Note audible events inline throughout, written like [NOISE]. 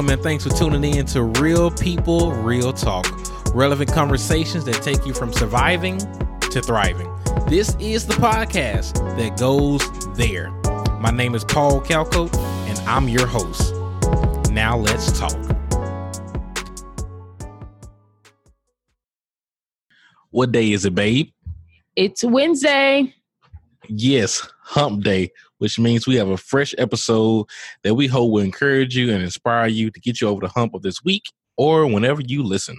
Welcome and thanks for tuning in to Real People, Real Talk. Relevant conversations that take you from surviving to thriving. This is the podcast that goes there. My name is Paul Calco, and I'm your host. Now let's talk. What day is it, babe? It's Wednesday. Yes, hump day, which means we have a fresh episode that we hope will encourage you and inspire you to get you over the hump of this week or whenever you listen.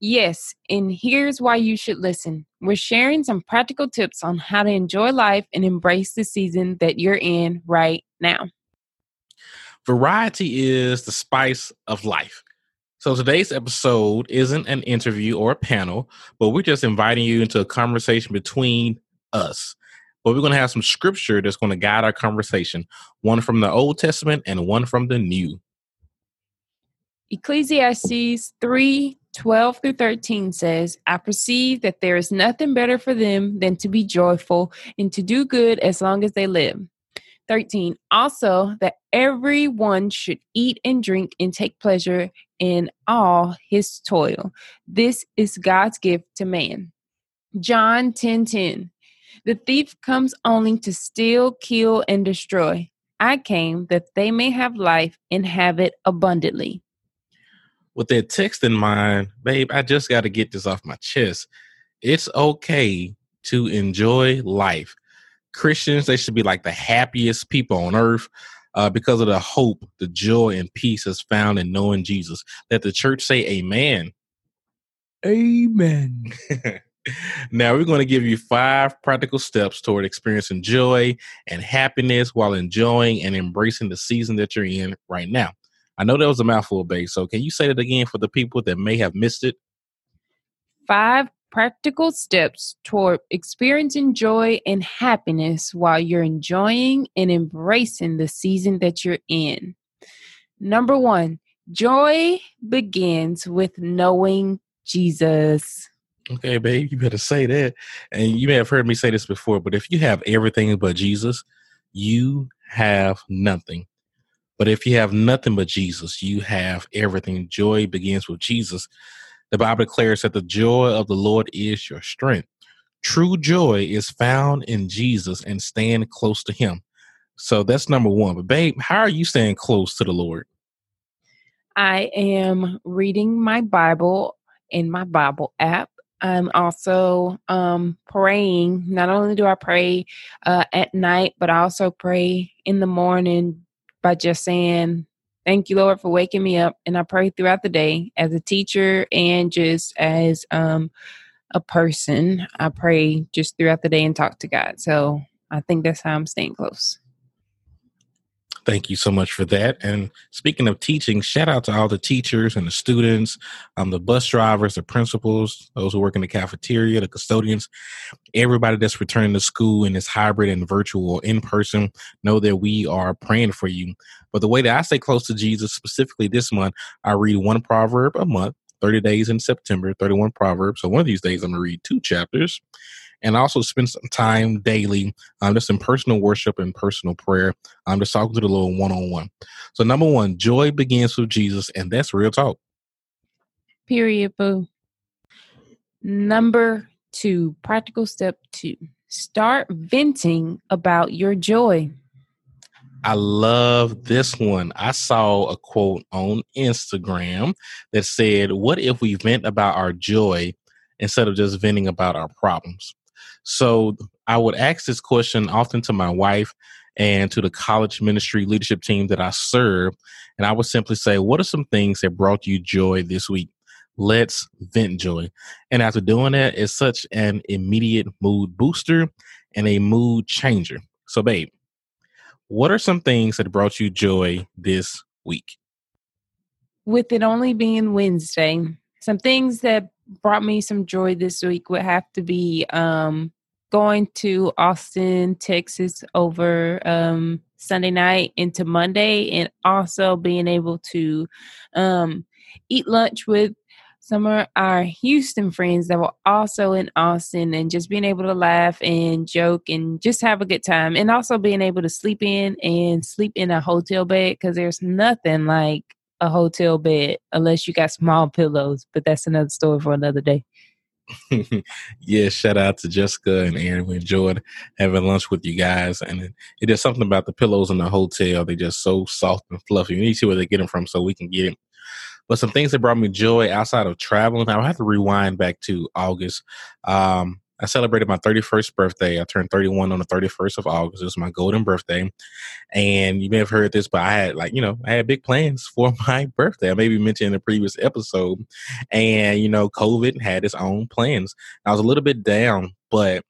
Yes, and here's why you should listen. We're sharing some practical tips on how to enjoy life and embrace the season that you're in right now. Variety is the spice of life. So today's episode isn't an interview or a panel, but we're just inviting you into a conversation between us. But we're going to have some scripture that's going to guide our conversation, one from the Old Testament and one from the New. Ecclesiastes 3 12 through 13 says, I perceive that there is nothing better for them than to be joyful and to do good as long as they live. 13. Also, that everyone should eat and drink and take pleasure in all his toil. This is God's gift to man. John 10 10. The thief comes only to steal, kill, and destroy. I came that they may have life and have it abundantly with that text in mind, babe, I just got to get this off my chest. It's okay to enjoy life. Christians, they should be like the happiest people on earth uh, because of the hope, the joy, and peace that's found in knowing Jesus. Let the church say amen. Amen. [LAUGHS] now, we're going to give you five practical steps toward experiencing joy and happiness while enjoying and embracing the season that you're in right now. I know that was a mouthful, babe. So can you say that again for the people that may have missed it? Five practical steps toward experiencing joy and happiness while you're enjoying and embracing the season that you're in. Number one, joy begins with knowing Jesus. Okay, babe, you better say that. And you may have heard me say this before, but if you have everything but Jesus, you have nothing. But if you have nothing but Jesus, you have everything. Joy begins with Jesus. The Bible declares that the joy of the Lord is your strength. True joy is found in Jesus and stand close to him. So that's number one. But babe, how are you staying close to the Lord? I am reading my Bible in my Bible app. I'm also um, praying. Not only do I pray uh, at night, but I also pray in the morning by just saying, Thank you, Lord, for waking me up. And I pray throughout the day as a teacher and just as um, a person. I pray just throughout the day and talk to God. So I think that's how I'm staying close. Thank you so much for that. And speaking of teaching, shout out to all the teachers and the students, um, the bus drivers, the principals, those who work in the cafeteria, the custodians, everybody that's returning to school in this hybrid and virtual in person. Know that we are praying for you. But the way that I stay close to Jesus, specifically this month, I read one proverb a month. 30 days in September, 31 Proverbs. So one of these days, I'm going to read two chapters and also spend some time daily um, just in personal worship and personal prayer. I'm um, just talking to the Lord one on one. So, number one, joy begins with Jesus, and that's real talk. Period, boo. Number two, practical step two start venting about your joy. I love this one. I saw a quote on Instagram that said, What if we vent about our joy instead of just venting about our problems? So I would ask this question often to my wife and to the college ministry leadership team that I serve. And I would simply say, What are some things that brought you joy this week? Let's vent joy. And after doing that, it's such an immediate mood booster and a mood changer. So, babe, what are some things that brought you joy this week? With it only being Wednesday, some things that brought me some joy this week would have to be um, going to Austin, Texas over um, Sunday night into Monday, and also being able to um, eat lunch with some of our Houston friends that were also in Austin, and just being able to laugh and joke and just have a good time, and also being able to sleep in and sleep in a hotel bed because there's nothing like a hotel bed unless you got small pillows, but that's another story for another day. [LAUGHS] yeah, shout out to Jessica and Aaron. We enjoyed having lunch with you guys, and it, it is something about the pillows in the hotel. They're just so soft and fluffy. We need to see where they get them from so we can get it. But some things that brought me joy outside of traveling, I have to rewind back to August. Um, I celebrated my 31st birthday. I turned 31 on the 31st of August. It was my golden birthday. And you may have heard this, but I had like, you know, I had big plans [LAUGHS] for my birthday. I maybe mentioned in the previous episode. And, you know, COVID had its own plans. I was a little bit down, but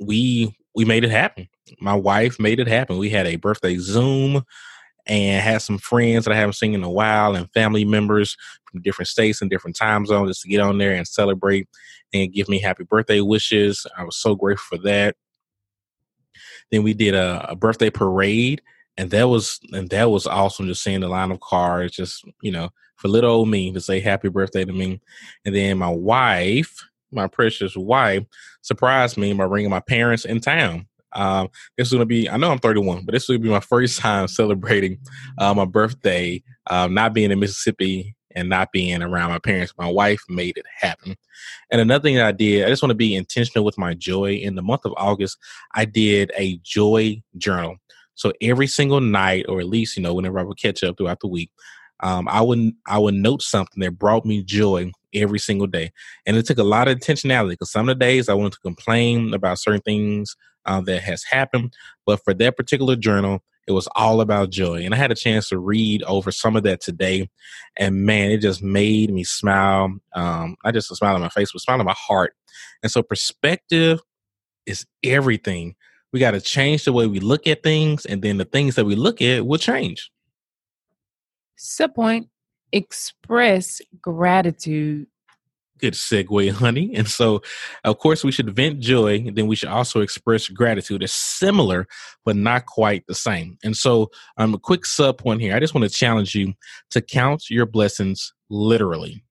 we we made it happen. My wife made it happen. We had a birthday Zoom and had some friends that I haven't seen in a while and family members from different states and different time zones just to get on there and celebrate and give me happy birthday wishes. I was so grateful for that. Then we did a, a birthday parade and that was and that was awesome just seeing the line of cars just you know for little old me to say happy birthday to me and then my wife my precious wife surprised me by bringing my parents in town um, this is going to be, I know I'm 31, but this will be my first time celebrating uh, my birthday, um, not being in Mississippi and not being around my parents. My wife made it happen. And another thing that I did, I just want to be intentional with my joy. In the month of August, I did a joy journal. So every single night, or at least, you know, whenever I would catch up throughout the week, um, I would I would note something that brought me joy every single day, and it took a lot of intentionality because some of the days I wanted to complain about certain things uh, that has happened. But for that particular journal, it was all about joy. And I had a chance to read over some of that today. And man, it just made me smile. Um, I just a smile on my face, but smile on my heart. And so perspective is everything. We got to change the way we look at things, and then the things that we look at will change. Sub point express gratitude good segue, [LAUGHS] honey. And so, of course, we should vent joy. Then we should also express gratitude. It's similar, but not quite the same. And so, um, a quick sub point here. I just want to challenge you to count your blessings literally.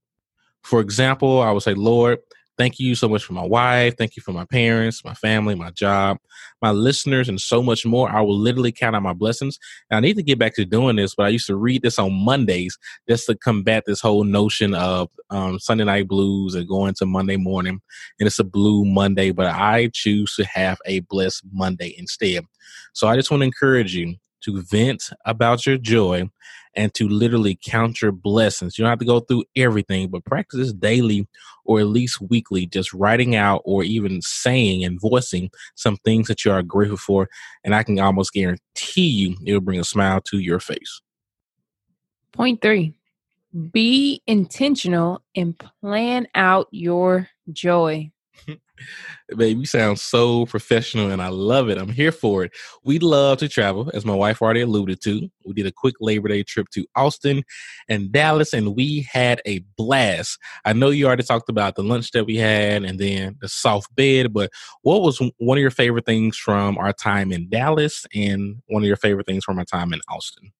For example, I would say, Lord, Thank you so much for my wife. Thank you for my parents, my family, my job, my listeners, and so much more. I will literally count out my blessings. And I need to get back to doing this, but I used to read this on Mondays just to combat this whole notion of um, Sunday night blues and going to Monday morning. And it's a blue Monday, but I choose to have a blessed Monday instead. So I just want to encourage you to vent about your joy and to literally count your blessings. You don't have to go through everything, but practice this daily or at least weekly, just writing out or even saying and voicing some things that you are grateful for. And I can almost guarantee you it'll bring a smile to your face. Point three be intentional and plan out your joy. [LAUGHS] Baby, you sound so professional and I love it. I'm here for it. We love to travel, as my wife already alluded to. We did a quick Labor Day trip to Austin and Dallas, and we had a blast. I know you already talked about the lunch that we had and then the soft bed, but what was one of your favorite things from our time in Dallas and one of your favorite things from our time in Austin?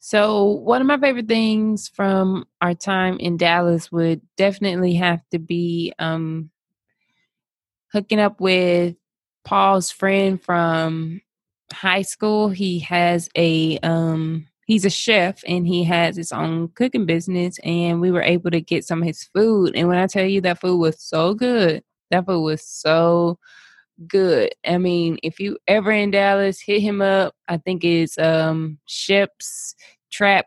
So, one of my favorite things from our time in Dallas would definitely have to be um, hooking up with Paul's friend from high school. He has a um he's a chef and he has his own cooking business and we were able to get some of his food and when I tell you that food was so good. That food was so good. I mean, if you ever in Dallas, hit him up. I think it's um Shep's Trap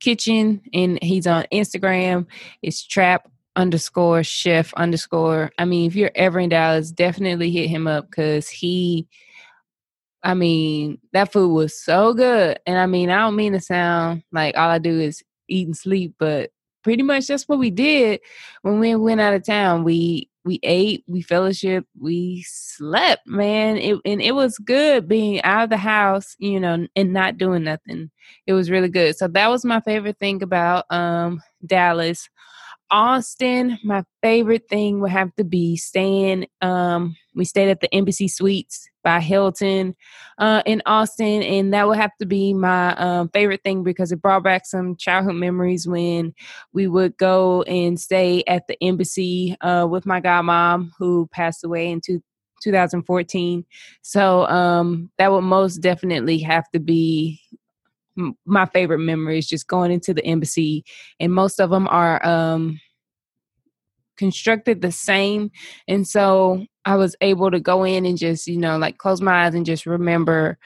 Kitchen and he's on Instagram. It's Trap underscore chef underscore. I mean, if you're ever in Dallas, definitely hit him up because he, I mean, that food was so good. And I mean, I don't mean to sound like all I do is eat and sleep, but pretty much that's what we did when we went out of town. We we ate, we fellowship, we slept, man. It, and it was good being out of the house, you know, and not doing nothing. It was really good. So that was my favorite thing about um Dallas. Austin, my favorite thing would have to be staying. Um, we stayed at the Embassy Suites by Hilton uh, in Austin, and that would have to be my um, favorite thing because it brought back some childhood memories when we would go and stay at the Embassy uh, with my godmom who passed away in two, 2014. So um, that would most definitely have to be my favorite memories just going into the embassy and most of them are um constructed the same and so i was able to go in and just you know like close my eyes and just remember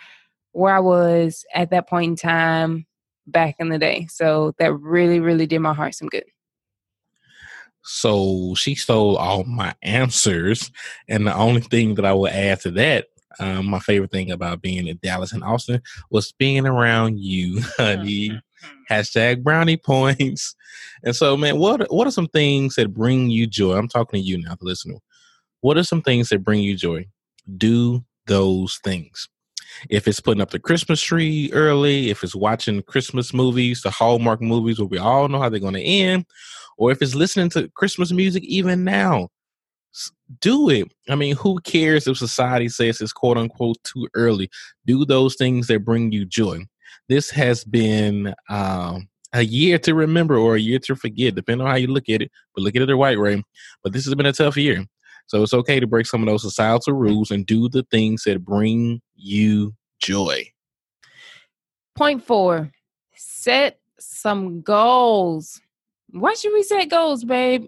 where i was at that point in time back in the day. So that really really did my heart some good. So she stole all my answers and the only thing that i will add to that um, my favorite thing about being in Dallas and Austin was being around you, [LAUGHS] honey. Mm-hmm. Hashtag brownie points. And so, man, what what are some things that bring you joy? I'm talking to you now, the listener. What are some things that bring you joy? Do those things. If it's putting up the Christmas tree early, if it's watching Christmas movies, the Hallmark movies where we all know how they're going to end, or if it's listening to Christmas music even now, do it. I mean, who cares if society says it's quote unquote too early? Do those things that bring you joy. This has been um, a year to remember or a year to forget, depending on how you look at it. But look at it the right way. But this has been a tough year. So it's okay to break some of those societal rules and do the things that bring you joy. Point four set some goals. Why should we set goals, babe?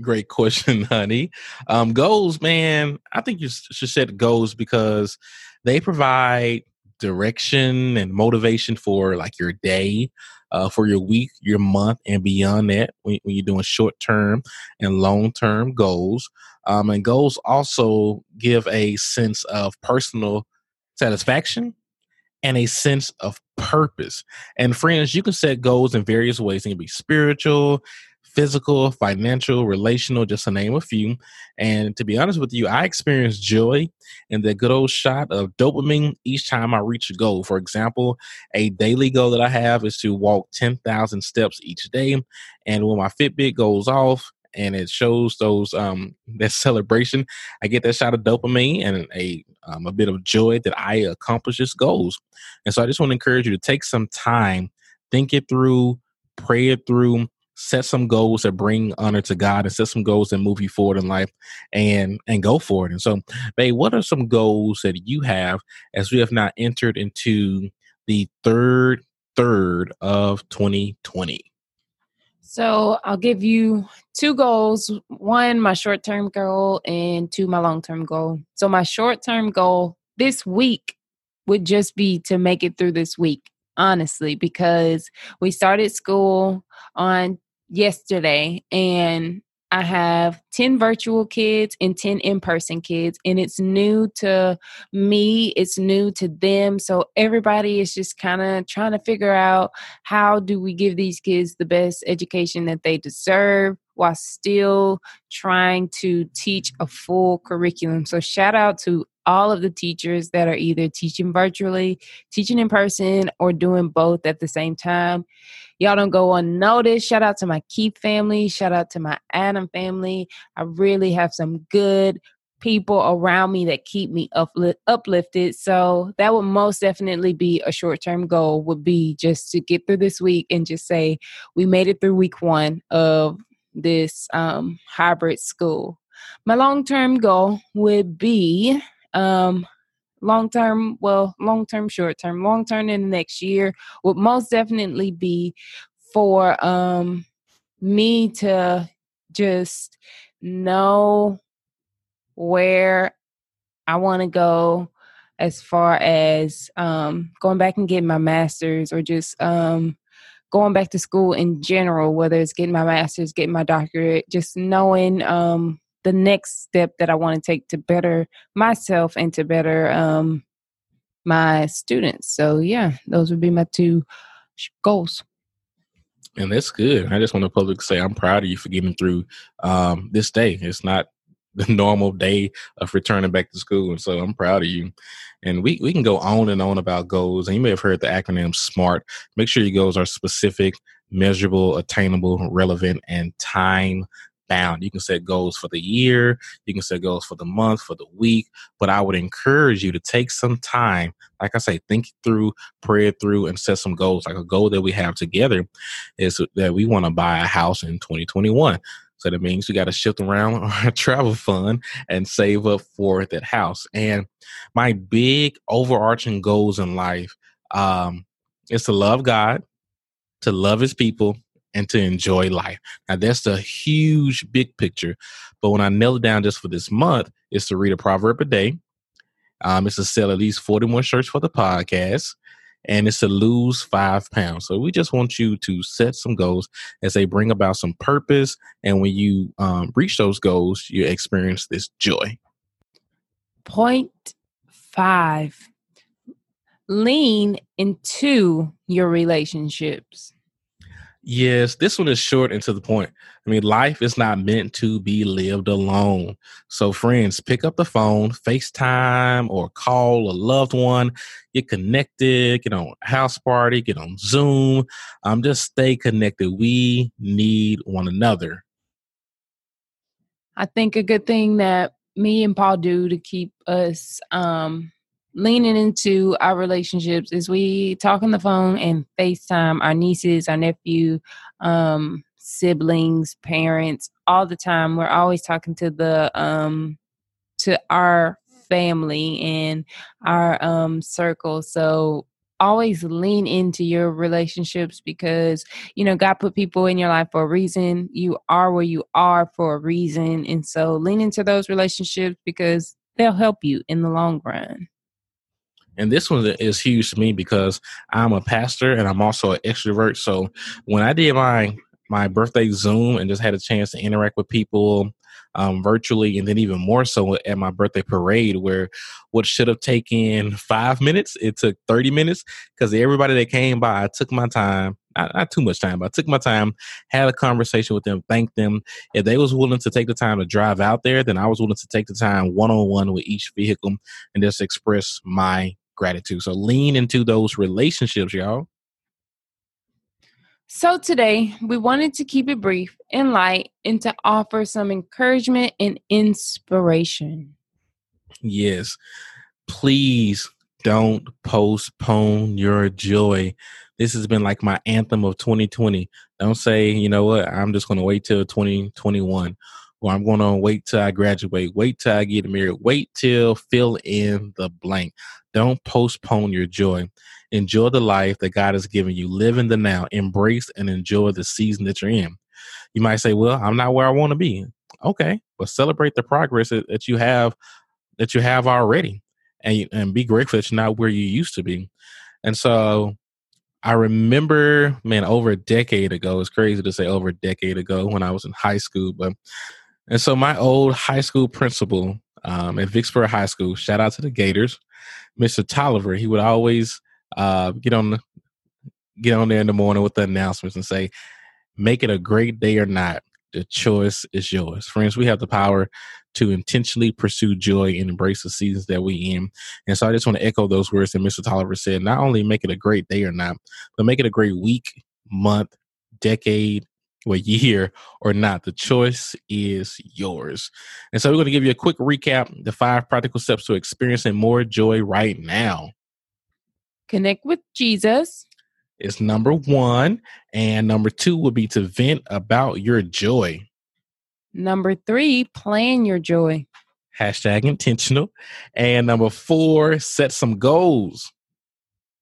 Great question, [LAUGHS] honey. Um, goals, man, I think you should set goals because they provide direction and motivation for like your day, uh, for your week, your month, and beyond that when, when you're doing short term and long term goals. Um, and goals also give a sense of personal satisfaction and a sense of purpose. And friends, you can set goals in various ways. It can be spiritual, physical, financial, relational, just to name a few. And to be honest with you, I experience joy and the good old shot of dopamine each time I reach a goal. For example, a daily goal that I have is to walk 10,000 steps each day. And when my Fitbit goes off, and it shows those um [LAUGHS] that celebration i get that shot of dopamine and a um, a bit of joy that i accomplish this goals and so i just want to encourage you to take some time think it through pray it through set some goals that bring honor to God and set some goals that move you forward in life and and go for it. And so, babe, what are some goals that you have as we have not entered into the third third of 2020? So I'll give you two goals. One, my short term goal, and two, my long term goal. So my short term goal this week would just be to make it through this week honestly, because we started school on yesterday and I have 10 virtual kids and 10 in person kids, and it's new to me, it's new to them. So everybody is just kind of trying to figure out how do we give these kids the best education that they deserve while still trying to teach a full curriculum. So, shout out to all of the teachers that are either teaching virtually, teaching in person, or doing both at the same time. Y'all don't go unnoticed. Shout out to my Keith family. Shout out to my Adam family. I really have some good people around me that keep me uplifted. So that would most definitely be a short term goal. Would be just to get through this week and just say we made it through week one of this um, hybrid school. My long term goal would be um, long term, well, long term, short term, long term in the next year would most definitely be for um me to just know where I want to go as far as um going back and getting my master's or just um going back to school in general whether it's getting my master's getting my doctorate just knowing um the next step that I want to take to better myself and to better um, my students. So yeah, those would be my two goals. And that's good. I just want to publicly say I'm proud of you for getting through um, this day. It's not the normal day of returning back to school, and so I'm proud of you. And we we can go on and on about goals. And you may have heard the acronym SMART. Make sure your goals are specific, measurable, attainable, relevant, and time bound. You can set goals for the year, you can set goals for the month, for the week, but I would encourage you to take some time, like I say, think through, pray through, and set some goals. Like a goal that we have together is that we want to buy a house in 2021. So that means we got to shift around [LAUGHS] our travel fund and save up for that house. And my big overarching goals in life, um, is to love God, to love his people, and to enjoy life. Now that's the huge big picture. But when I nail it down just for this month, is to read a proverb a day. Um, it's to sell at least 41 shirts for the podcast. And it's to lose five pounds. So we just want you to set some goals as they bring about some purpose. And when you um, reach those goals, you experience this joy. Point five lean into your relationships. Yes, this one is short and to the point. I mean, life is not meant to be lived alone. So, friends, pick up the phone, FaceTime, or call a loved one. Get connected, get on house party, get on Zoom. Um, just stay connected. We need one another. I think a good thing that me and Paul do to keep us um leaning into our relationships is we talk on the phone and FaceTime our nieces, our nephew, um, siblings, parents all the time. We're always talking to the um to our family and our um circle. So always lean into your relationships because you know God put people in your life for a reason. You are where you are for a reason. And so lean into those relationships because they'll help you in the long run. And this one is huge to me because I'm a pastor and I'm also an extrovert. So when I did my my birthday Zoom and just had a chance to interact with people um, virtually, and then even more so at my birthday parade, where what should have taken five minutes, it took 30 minutes because everybody that came by, I took my time. Not, not, too much time, but I took my time, had a conversation with them, thanked them. If they was willing to take the time to drive out there, then I was willing to take the time one on one with each vehicle and just express my gratitude. So lean into those relationships, y'all. So today we wanted to keep it brief and light and to offer some encouragement and inspiration. Yes. Please don't postpone your joy. This has been like my anthem of 2020. Don't say, you know what, I'm just going to wait till 2021 or I'm going to wait till I graduate, wait till I get married, wait till fill in the blank. Don't postpone your joy. Enjoy the life that God has given you. Live in the now. Embrace and enjoy the season that you're in. You might say, "Well, I'm not where I want to be." Okay, but celebrate the progress that, that you have that you have already, and and be grateful that you're not where you used to be. And so, I remember, man, over a decade ago. It's crazy to say over a decade ago when I was in high school, but and so my old high school principal um, at Vicksburg High School, shout out to the Gators, Mr. Tolliver, he would always uh, get on the get on there in the morning with the announcements and say, "Make it a great day or not. The choice is yours." Friends, we have the power to intentionally pursue joy and embrace the seasons that we in. And so I just want to echo those words that Mr. Tolliver said. Not only make it a great day or not, but make it a great week, month, decade, or year or not. The choice is yours. And so we're going to give you a quick recap the five practical steps to experiencing more joy right now. Connect with Jesus. Is number one. And number two would be to vent about your joy. Number three, plan your joy. Hashtag intentional. And number four, set some goals.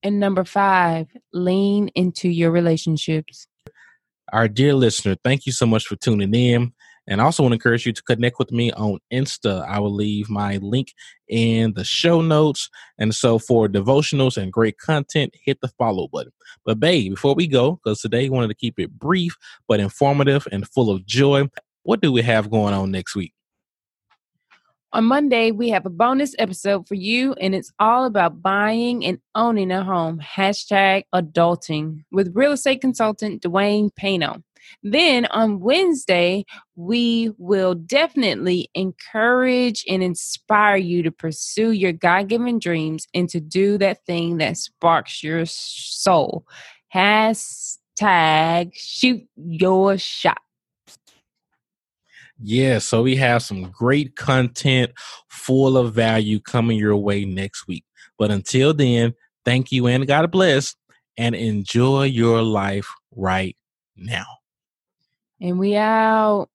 And number five, lean into your relationships. Our dear listener, thank you so much for tuning in. And I also want to encourage you to connect with me on Insta. I will leave my link in the show notes. And so for devotionals and great content, hit the follow button. But babe, before we go, because today we wanted to keep it brief but informative and full of joy, what do we have going on next week? On Monday, we have a bonus episode for you, and it's all about buying and owning a home. Hashtag adulting with real estate consultant Dwayne Pano. Then on Wednesday, we will definitely encourage and inspire you to pursue your God given dreams and to do that thing that sparks your soul. Hashtag shoot your shot. Yeah, so we have some great content full of value coming your way next week. But until then, thank you and God bless and enjoy your life right now. And we out.